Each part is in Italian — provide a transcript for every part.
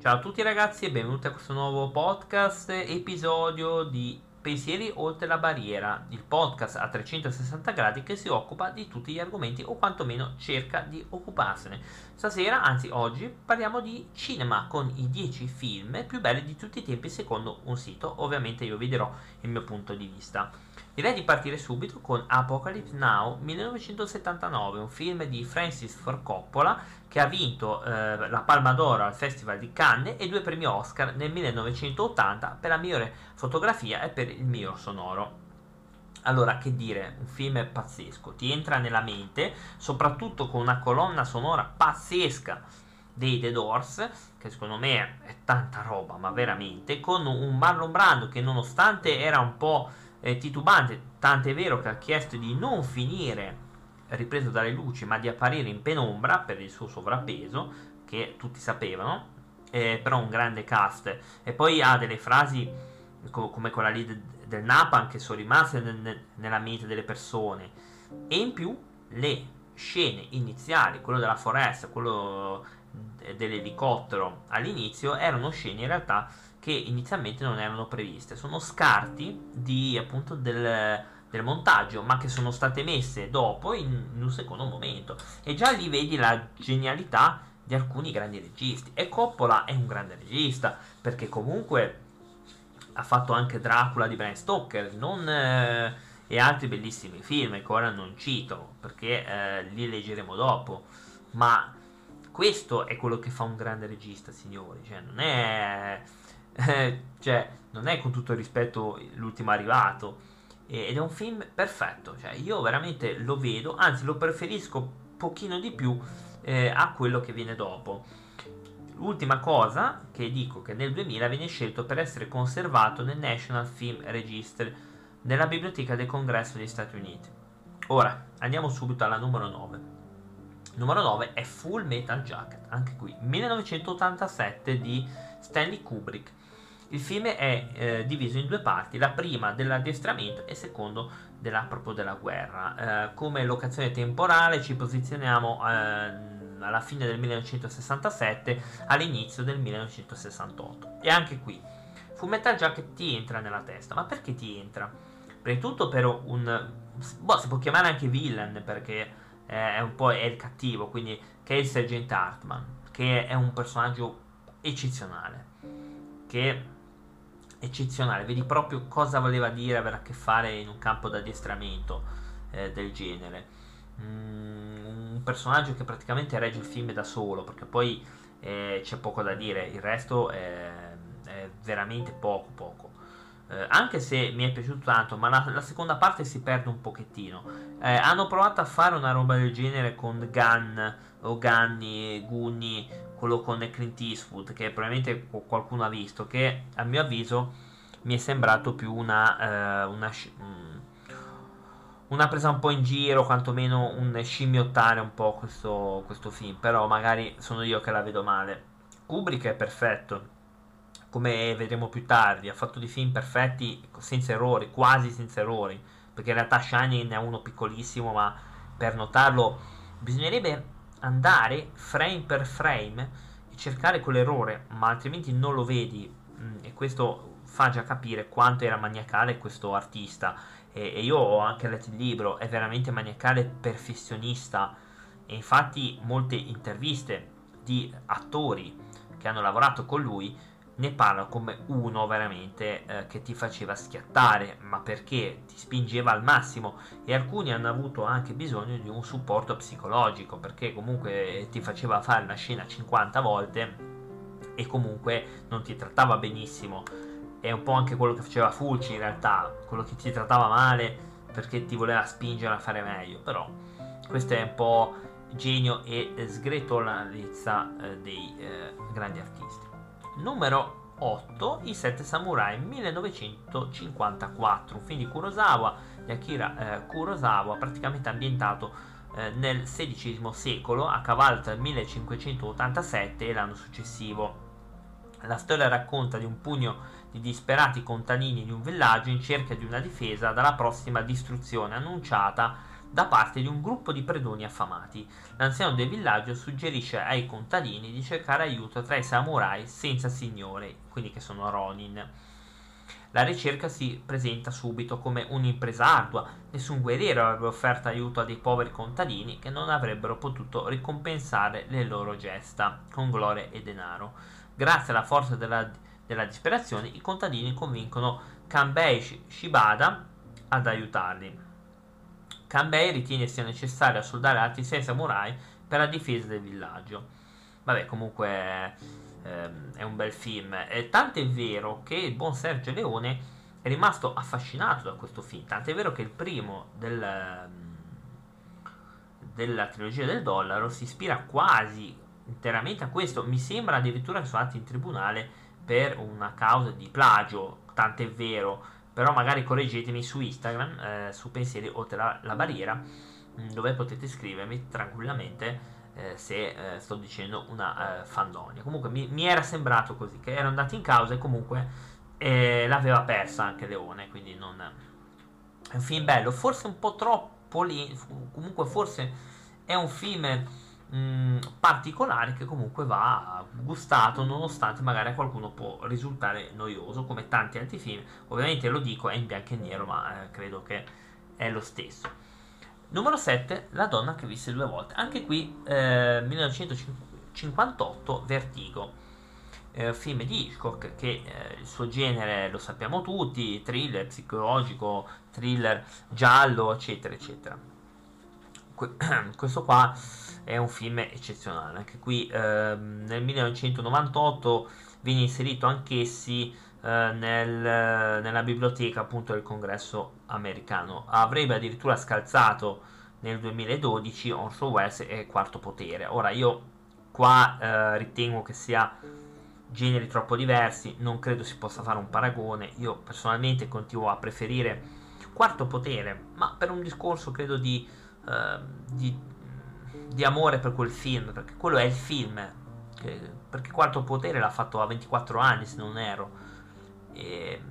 Ciao a tutti ragazzi e benvenuti a questo nuovo podcast, episodio di Pensieri oltre la barriera, il podcast a 360 gradi che si occupa di tutti gli argomenti o quantomeno cerca di occuparsene. Stasera, anzi oggi, parliamo di cinema con i 10 film più belli di tutti i tempi secondo un sito, ovviamente io vi dirò il mio punto di vista. Direi di partire subito con Apocalypse Now 1979, un film di Francis Ford Coppola che ha vinto eh, la Palma d'Oro al Festival di Cannes e due premi Oscar nel 1980 per la migliore fotografia e per il miglior sonoro. Allora, che dire, un film pazzesco, ti entra nella mente, soprattutto con una colonna sonora pazzesca dei The Doors, che secondo me è tanta roba, ma veramente, con un Marlon Brando che nonostante era un po' eh, titubante, tant'è vero che ha chiesto di non finire ripreso dalle luci, ma di apparire in penombra per il suo sovrappeso, che tutti sapevano, eh, però un grande cast. E poi ha delle frasi co- come quella lì de- del Napalm che sono rimaste nel- nella mente delle persone. E in più le scene iniziali, quello della foresta, quello dell'elicottero all'inizio, erano scene in realtà che inizialmente non erano previste. Sono scarti di appunto del, del montaggio, ma che sono state messe dopo in, in un secondo momento. E già lì vedi la genialità di alcuni grandi registi. E Coppola è un grande regista, perché comunque ha fatto anche Dracula di Bram Stoker, non, eh, e altri bellissimi film che ora non cito, perché eh, li leggeremo dopo. Ma questo è quello che fa un grande regista, signori. Cioè, non è eh, cioè, non è con tutto il rispetto l'ultimo arrivato. Ed è un film perfetto. Cioè, io veramente lo vedo, anzi lo preferisco pochino di più eh, a quello che viene dopo. L'ultima cosa che dico che nel 2000 viene scelto per essere conservato nel National Film Register nella biblioteca del Congresso degli Stati Uniti. Ora andiamo subito alla numero 9. Numero 9 è Full Metal Jacket, anche qui 1987 di Stanley Kubrick. Il film è eh, diviso in due parti, la prima dell'addestramento e secondo della, proprio della guerra. Eh, come locazione temporale ci posizioniamo eh, alla fine del 1967, all'inizio del 1968. E anche qui, Full Metal Jacket ti entra nella testa. Ma perché ti entra? Prima di tutto per un... Boh, si può chiamare anche villain perché è un po' è il cattivo, quindi che è il Sergeant Hartman, che è un personaggio eccezionale, che eccezionale, vedi proprio cosa voleva dire avere a che fare in un campo d'addestramento eh, del genere. Mm, un personaggio che praticamente regge il film da solo, perché poi eh, c'è poco da dire, il resto è, è veramente poco poco. Eh, anche se mi è piaciuto tanto, ma la, la, seconda parte si perde un pochettino. Eh, hanno provato a fare una roba del genere con Gunn o Gunny, Gunny, quello con Clint Eastwood, che probabilmente qualcuno ha visto, che a mio avviso mi è sembrato più una, uh, una, mm, una, presa un po' in giro, quantomeno un scimmiottare un po' questo, questo film, però magari sono io che la vedo male. Kubrick è perfetto, come vedremo più tardi, ha fatto dei film perfetti senza errori, quasi senza errori, perché in realtà Shining è uno piccolissimo, ma per notarlo bisognerebbe andare frame per frame e cercare quell'errore, ma altrimenti non lo vedi. Mm, e questo fa già capire quanto era maniacale questo artista. E, e io ho anche letto il libro, è veramente maniacale perfezionista. E infatti molte interviste di attori che hanno lavorato con lui ne parla come uno veramente eh, che ti faceva schiattare, ma perché ti spingeva al massimo e alcuni hanno avuto anche bisogno di un supporto psicologico perché comunque ti faceva fare una scena 50 volte e comunque non ti trattava benissimo. È un po' anche quello che faceva Fulci in realtà, quello che ti trattava male perché ti voleva spingere a fare meglio, però questo è un po' genio e sgretolanza eh, dei eh, grandi artisti. Numero 8, I Sette Samurai 1954, un film di Kurosawa, di Akira eh, Kurosawa, praticamente ambientato eh, nel XVI secolo, a cavallo tra il 1587 e l'anno successivo. La storia racconta di un pugno di disperati contadini di un villaggio in cerca di una difesa dalla prossima distruzione annunciata da parte di un gruppo di predoni affamati. L'anziano del villaggio suggerisce ai contadini di cercare aiuto tra i samurai senza signore, quindi che sono Ronin. La ricerca si presenta subito come un'impresa ardua. Nessun guerriero avrebbe offerto aiuto a dei poveri contadini che non avrebbero potuto ricompensare le loro gesta con gloria e denaro. Grazie alla forza della, della disperazione, i contadini convincono Kanbei Shibada ad aiutarli. Kanbei ritiene sia necessario assoldare altri sei samurai per la difesa del villaggio. Vabbè, comunque ehm, è un bel film. E tanto è vero che il buon Sergio Leone è rimasto affascinato da questo film. Tanto è vero che il primo del, ehm, della trilogia del dollaro si ispira quasi interamente a questo. Mi sembra addirittura che sono andati in tribunale per una causa di plagio. Tanto è vero però magari correggetemi su Instagram, eh, su Pensieri oltre la, la barriera, mm, dove potete scrivermi tranquillamente eh, se eh, sto dicendo una eh, fandonia. Comunque mi, mi, era sembrato così, che ero andato in causa e comunque eh, l'aveva persa anche Leone, quindi non... È un film bello, forse un po' troppo lì, comunque forse è un film mh, mm, particolare che comunque va gustato nonostante magari a qualcuno può risultare noioso come tanti altri film. Ovviamente lo dico è in bianco e nero ma eh, credo che è lo stesso. Numero 7 La donna che visse due volte. Anche qui eh, 1958 Vertigo. Eh, film di Hitchcock che eh, il suo genere lo sappiamo tutti thriller psicologico thriller giallo eccetera eccetera que- questo qua è un film eccezionale. Anche qui ehm, nel 1998 viene inserito anch'essi eh, nel, nella biblioteca appunto del congresso americano. Avrebbe addirittura scalzato nel 2012 Orson Welles e Quarto Potere. Ora io qua eh, ritengo che sia generi troppo diversi, non credo si possa fare un paragone. Io personalmente continuo a preferire Quarto Potere, ma per un discorso credo di, eh, di di amore per quel film, perché quello è il film. Che, perché Quarto Potere l'ha fatto a 24 anni, se non ero. E,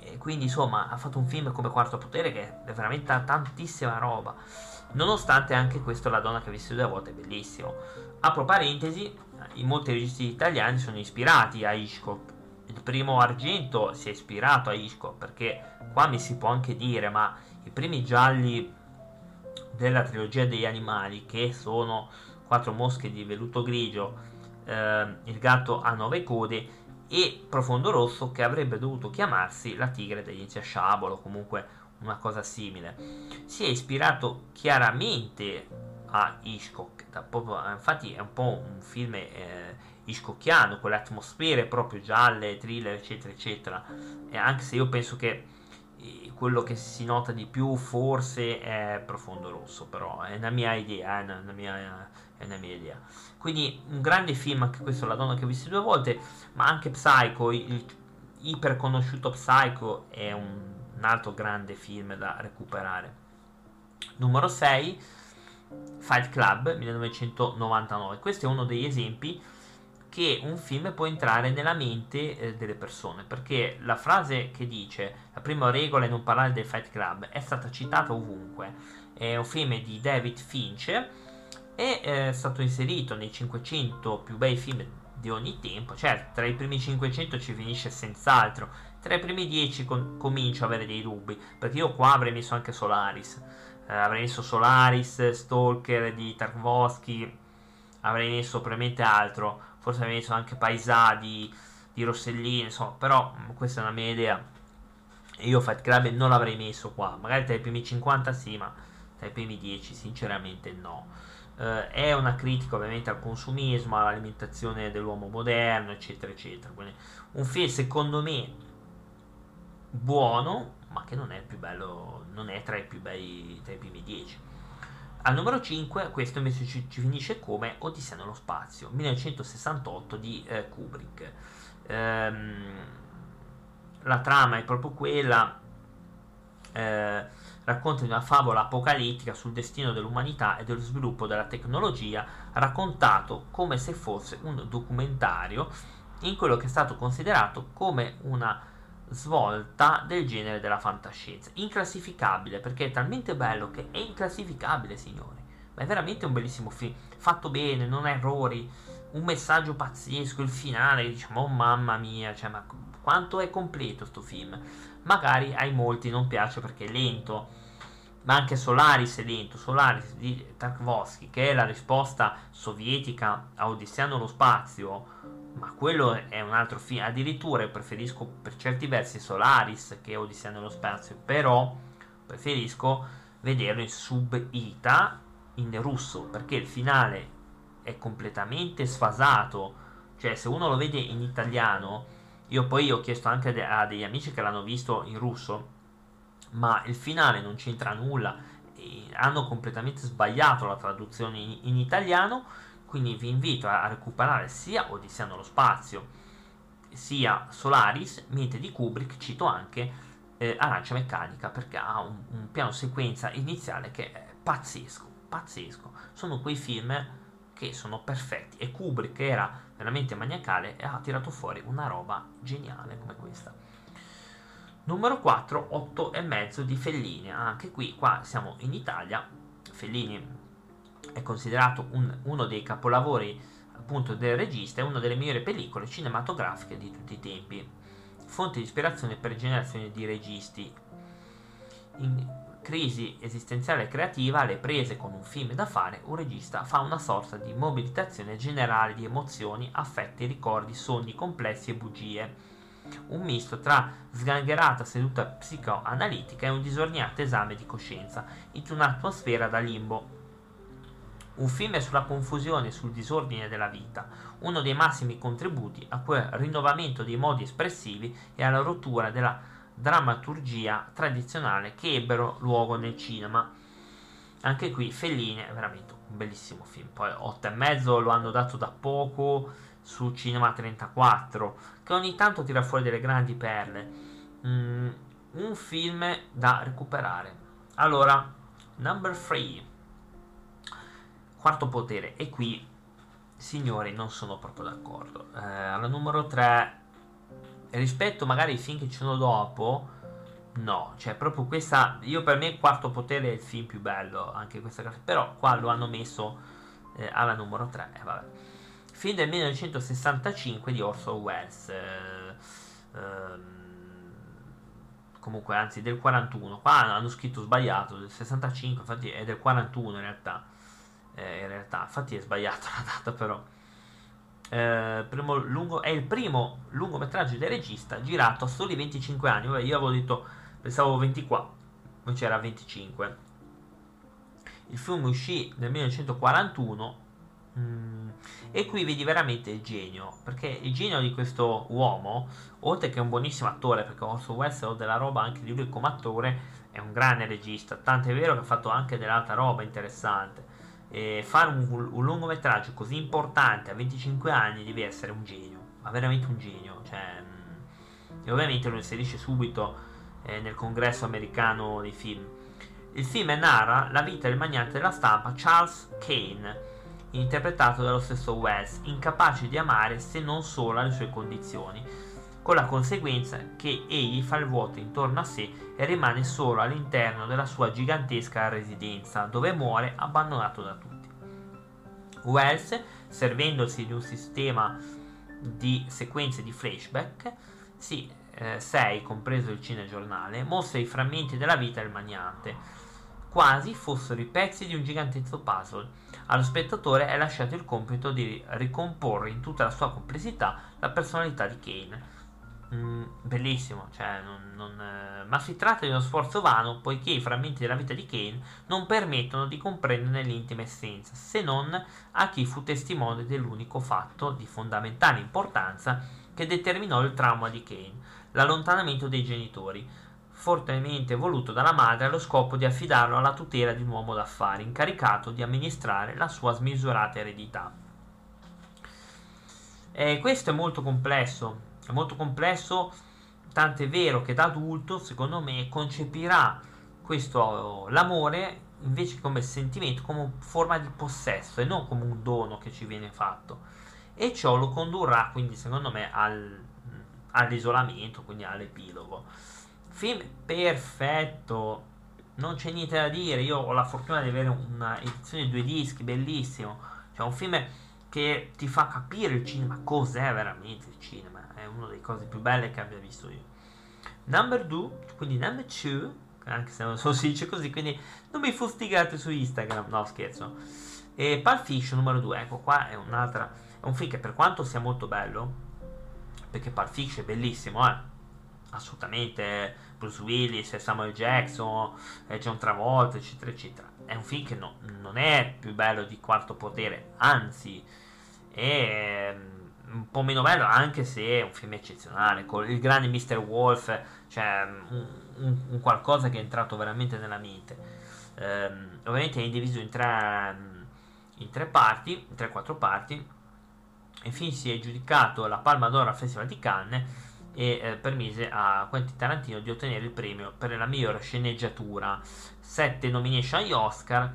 e, quindi, insomma, ha fatto un film come Quarto Potere che è veramente tantissima roba. Nonostante anche questo La donna che ha visto due volte è bellissimo. Apro parentesi, in molti registi italiani sono ispirati a Hitchcock. Il primo Argento si è ispirato a Hitchcock perché qua mi si può anche dire, ma i primi gialli della trilogia degli animali, che sono quattro mosche di velluto grigio, eh, il gatto a nove code e Profondo Rosso che avrebbe dovuto chiamarsi La tigre degli Sciabolo, comunque una cosa simile. Si è ispirato chiaramente a Hitchcock, infatti è un po' un film eh, Hitchcockiano, con le atmosfere proprio gialle, thriller, eccetera, eccetera. E anche se io penso che quello che si nota di più forse è Profondo Rosso, però è una mia idea, è una mia, è una mia idea. Quindi un grande film anche questo, La donna che ho visto due volte, ma anche Psycho, il iper conosciuto Psycho è un, un altro grande film da recuperare. Numero 6, Fight Club 1999. Questo è uno degli esempi che un film può entrare nella mente eh, delle persone, perché la frase che dice prima regola è non parlare del Fight Club è stata citata ovunque. È un film di David Finch e è stato inserito nei 500 più bei film di ogni tempo. Certo, tra i primi 500 ci finisce senz'altro. Tra i primi 10 con- comincio a avere dei dubbi, perché io qua avrei messo anche Solaris. Eh, avrei messo Solaris, Stalker di Tarkovsky, avrei messo probabilmente altro forse avevo messo anche Paesà di, di Rossellini, insomma, però mm, questa è una mia idea. Io Fight Club non l'avrei messo qua, magari tra i primi 50 sì, ma tra i primi 10 sinceramente no. Uh, è una critica ovviamente al consumismo, all'alimentazione dell'uomo moderno, eccetera, eccetera. Quindi un film secondo me buono, ma che non è più bello, non è tra i più bei, tra i primi 10. Al numero 5, questo invece ci, ci finisce come Odissea nello spazio, 1968 di eh, Kubrick. Ehm, la trama è proprio quella, eh, racconta una favola apocalittica sul destino dell'umanità e dello sviluppo della tecnologia, raccontato come se fosse un documentario in quello che è stato considerato come una svolta del genere della fantascienza. Inclassificabile perché è talmente bello che è inclassificabile, signori. Ma è veramente un bellissimo film. Fatto bene, non ha errori. Un messaggio pazzesco. Il finale, diciamo, oh mamma mia, cioè, ma quanto è completo sto film. Magari ai molti non piace perché è lento. Ma anche Solaris è lento. Solaris di Tarkovsky, che è la risposta sovietica a Odissea nello spazio ma quello è un altro film. Addirittura preferisco per certi versi Solaris che Odissea nello spazio, però preferisco vederlo in sub-ita in russo perché il finale è completamente sfasato. Cioè, se uno lo vede in italiano, io poi ho chiesto anche a degli amici che l'hanno visto in russo, ma il finale non c'entra nulla. Hanno completamente sbagliato la traduzione in, in italiano quindi vi invito a, recuperare sia Odissea nello spazio sia Solaris, mentre di Kubrick cito anche eh, Arancia Meccanica perché ha un, un, piano sequenza iniziale che è pazzesco, pazzesco. Sono quei film che sono perfetti e Kubrick era veramente maniacale e ha tirato fuori una roba geniale come questa. Numero 4, 8 e mezzo di Fellini. Anche qui, qua siamo in Italia. Fellini è considerato un, uno dei capolavori appunto del regista e una delle migliori pellicole cinematografiche di tutti i tempi, fonte di ispirazione per generazioni di registi. In crisi esistenziale creativa, alle prese con un film da fare, un regista fa una sorta di mobilitazione generale di emozioni, affetti, ricordi, sogni complessi e bugie. Un misto tra sgangherata seduta psicoanalitica e un disordinato esame di coscienza in un'atmosfera da limbo un film sulla confusione e sul disordine della vita, uno dei massimi contributi a quel rinnovamento dei modi espressivi e alla rottura della drammaturgia tradizionale che ebbero luogo nel cinema. Anche qui Fellini è veramente un bellissimo film. Poi 8 e mezzo lo hanno dato da poco su Cinema 34, che ogni tanto tira fuori delle grandi perle. Mm, un film da recuperare. Allora, number 3 Quarto potere, e qui, signori, non sono proprio d'accordo. Eh, alla numero 3, rispetto magari ai film che ci sono dopo, no, cioè proprio questa, io per me quarto potere è il film più bello, anche questa però qua lo hanno messo eh, alla numero 3, eh, vabbè. Film del 1965 di Orson Welles. Eh, ehm, comunque anzi del 41 qua hanno scritto sbagliato del 65 infatti è del 41 in realtà eh, in realtà, infatti è sbagliata la data però. Eh, lungo, è il primo lungometraggio del regista girato a soli 25 anni. Vabbè, io avevo detto, pensavo 24, invece era 25. Il film uscì nel 1941 mm, e qui vedi veramente il genio, perché il genio di questo uomo, oltre che un buonissimo attore, perché Orson Welles è della roba anche di lui come attore, è un grande regista, tanto è vero che ha fatto anche dell'altra roba interessante eh, fare un, un, lungometraggio così importante a 25 anni devi essere un genio, ma veramente un genio. Cioè, mm, e ovviamente lo inserisce subito eh, nel congresso americano dei film. Il film narra la vita del magnate della stampa Charles Kane, interpretato dallo stesso Wells, incapace di amare se non solo alle sue condizioni, con la conseguenza che egli fa il vuoto intorno a sé e rimane solo all'interno della sua gigantesca residenza, dove muore abbandonato da tutti. Wells, servendosi di un sistema di sequenze di flashback, sì, 6, eh, compreso il cinegiornale, mostra i frammenti della vita del magnate, quasi fossero i pezzi di un gigantesco puzzle. Allo spettatore è lasciato il compito di ricomporre in tutta la sua complessità la personalità di Kane Mm, bellissimo, cioè, non, non, eh, ma si tratta di uno sforzo vano poiché i frammenti della vita di Kane non permettono di comprenderne l'intima essenza, se non a chi fu testimone dell'unico fatto di fondamentale importanza che determinò il trauma di Kane, l'allontanamento dei genitori, fortemente voluto dalla madre allo scopo di affidarlo alla tutela di un uomo d'affari incaricato di amministrare la sua smisurata eredità. E questo è molto complesso è molto complesso, tanto è vero che da adulto, secondo me, concepirà questo l'amore invece come sentimento, come forma di possesso e non come un dono che ci viene fatto. E ciò lo condurrà quindi, secondo me, al all'isolamento, quindi all'epilogo. Film perfetto, non c'è niente da dire. Io ho la fortuna di avere una edizione di due dischi, bellissimo. Cioè, un film che ti fa capire il cinema, cos'è veramente il cinema. È una delle cose più belle che abbia visto io. Number 2, quindi number 2, anche se non so si dice così, quindi non mi fustigate su Instagram, no scherzo. E Pulp Fiction numero 2, ecco qua è un'altra, è un film che per quanto sia molto bello, perché Pulp Fiction è bellissimo, eh, assolutamente, Bruce Willis, Samuel Jackson, John Travolta, eccetera, eccetera. È un film che no, non è più bello di Quarto Potere, anzi, è un po' meno bello, anche se è un film eccezionale, con il grande Mr. Wolf, cioè un, un, un qualcosa che è entrato veramente nella mente. Um, ovviamente è diviso in tre, in tre parti, in 3-4 parti. Il film si è giudicato la Palma d'Oro al Festival di Cannes e eh, permise a Quentin Tarantino di ottenere il premio per la migliore sceneggiatura. Sette nomination agli Oscar,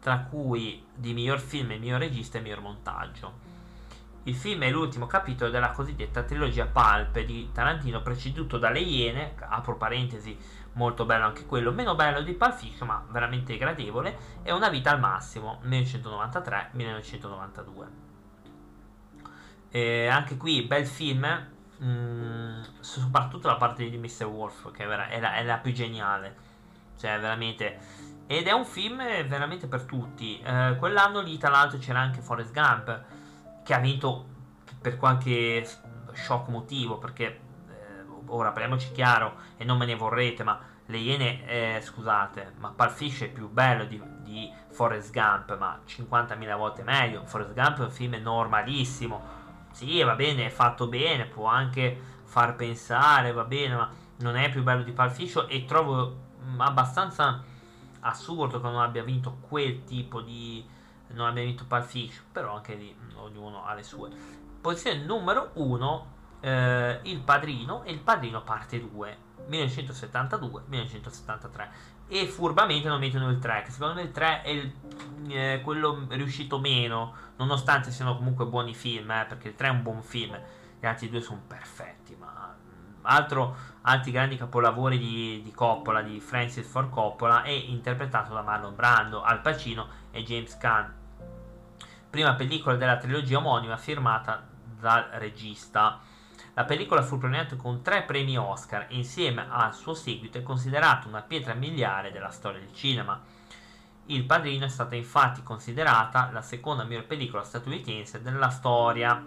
tra cui di miglior film, miglior regista e miglior montaggio. Il film è l'ultimo capitolo della cosiddetta trilogia Pulp di Tarantino, preceduto dalle Iene, apro parentesi, molto bello anche quello, meno bello di Pulp Fiction, ma veramente gradevole, e Una vita al massimo, 1993-1992. E anche qui bel film, mh, mm, soprattutto la parte di Mr. Wolf, che è, vera- è, la, è la più geniale, cioè veramente... Ed è un film veramente per tutti. Eh, quell'anno lì, tra l'altro, c'era anche Forrest Gump che ha vinto per qualche shock motivo, perché eh, ora parliamoci chiaro e non me ne vorrete, ma le Iene, eh, scusate, ma Pulp è più bello di, di Forrest Gump, ma 50.000 volte meglio. Forrest Gump è un film normalissimo. Sì, va bene, è fatto bene, può anche far pensare, va bene, ma non è più bello di Pulp e trovo abbastanza assurdo che non abbia vinto quel tipo di, non abbiamo vinto Pulp però anche lì mm, ognuno ha le sue. Posizione numero 1, eh, Il Padrino e Il Padrino parte 2, 1972-1973. E furbamente non mettono il 3, che secondo me il 3 è il, eh, quello riuscito meno, nonostante siano comunque buoni film, eh, perché il 3 è un buon film, gli altri due sono perfetti, ma mm, altro, altri grandi capolavori di, di, Coppola, di Francis Ford Coppola, è interpretato da Marlon Brando, Al Pacino e James Caan prima pellicola della trilogia omonima firmata dal regista. La pellicola fu premiata con tre premi Oscar e insieme al suo seguito è considerata una pietra miliare della storia del cinema. Il Padrino è stata infatti considerata la seconda miglior pellicola statunitense della storia.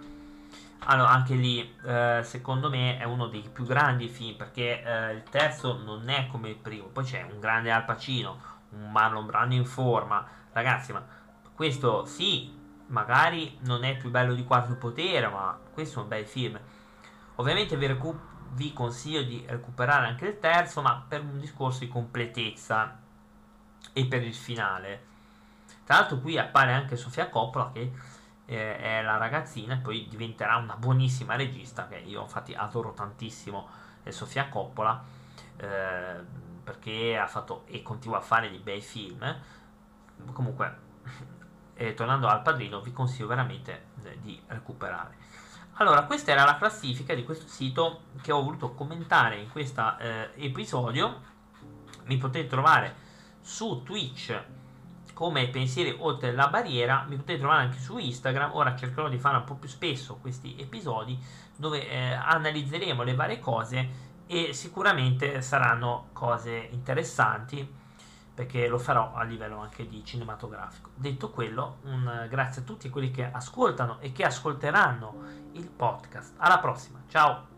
Allora, anche lì, eh, secondo me, è uno dei più grandi film perché eh, il terzo non è come il primo. Poi c'è un grande Al Pacino, un Marlon Brando in forma. Ragazzi, ma questo sì, magari non è più bello di Quarto Potere, ma questo è un bel film. Ovviamente vi, recu- vi, consiglio di recuperare anche il terzo, ma per un discorso di completezza e per il finale. Tra l'altro qui appare anche Sofia Coppola che eh, è la ragazzina e poi diventerà una buonissima regista che io infatti adoro tantissimo eh, Sofia Coppola eh, perché ha fatto e continua a fare dei bei film. Comunque e tornando al padrino vi consiglio veramente eh, di recuperare allora questa era la classifica di questo sito che ho voluto commentare in questo eh, episodio. Mi potete trovare su Twitch come pensieri oltre la barriera. Mi potete trovare anche su Instagram. Ora cercherò di fare un po' più spesso questi episodi dove eh, analizzeremo le varie cose e sicuramente saranno cose interessanti perché lo farò a livello anche di cinematografico. Detto quello, un grazie a tutti quelli che ascoltano e che ascolteranno il podcast. Alla prossima, ciao!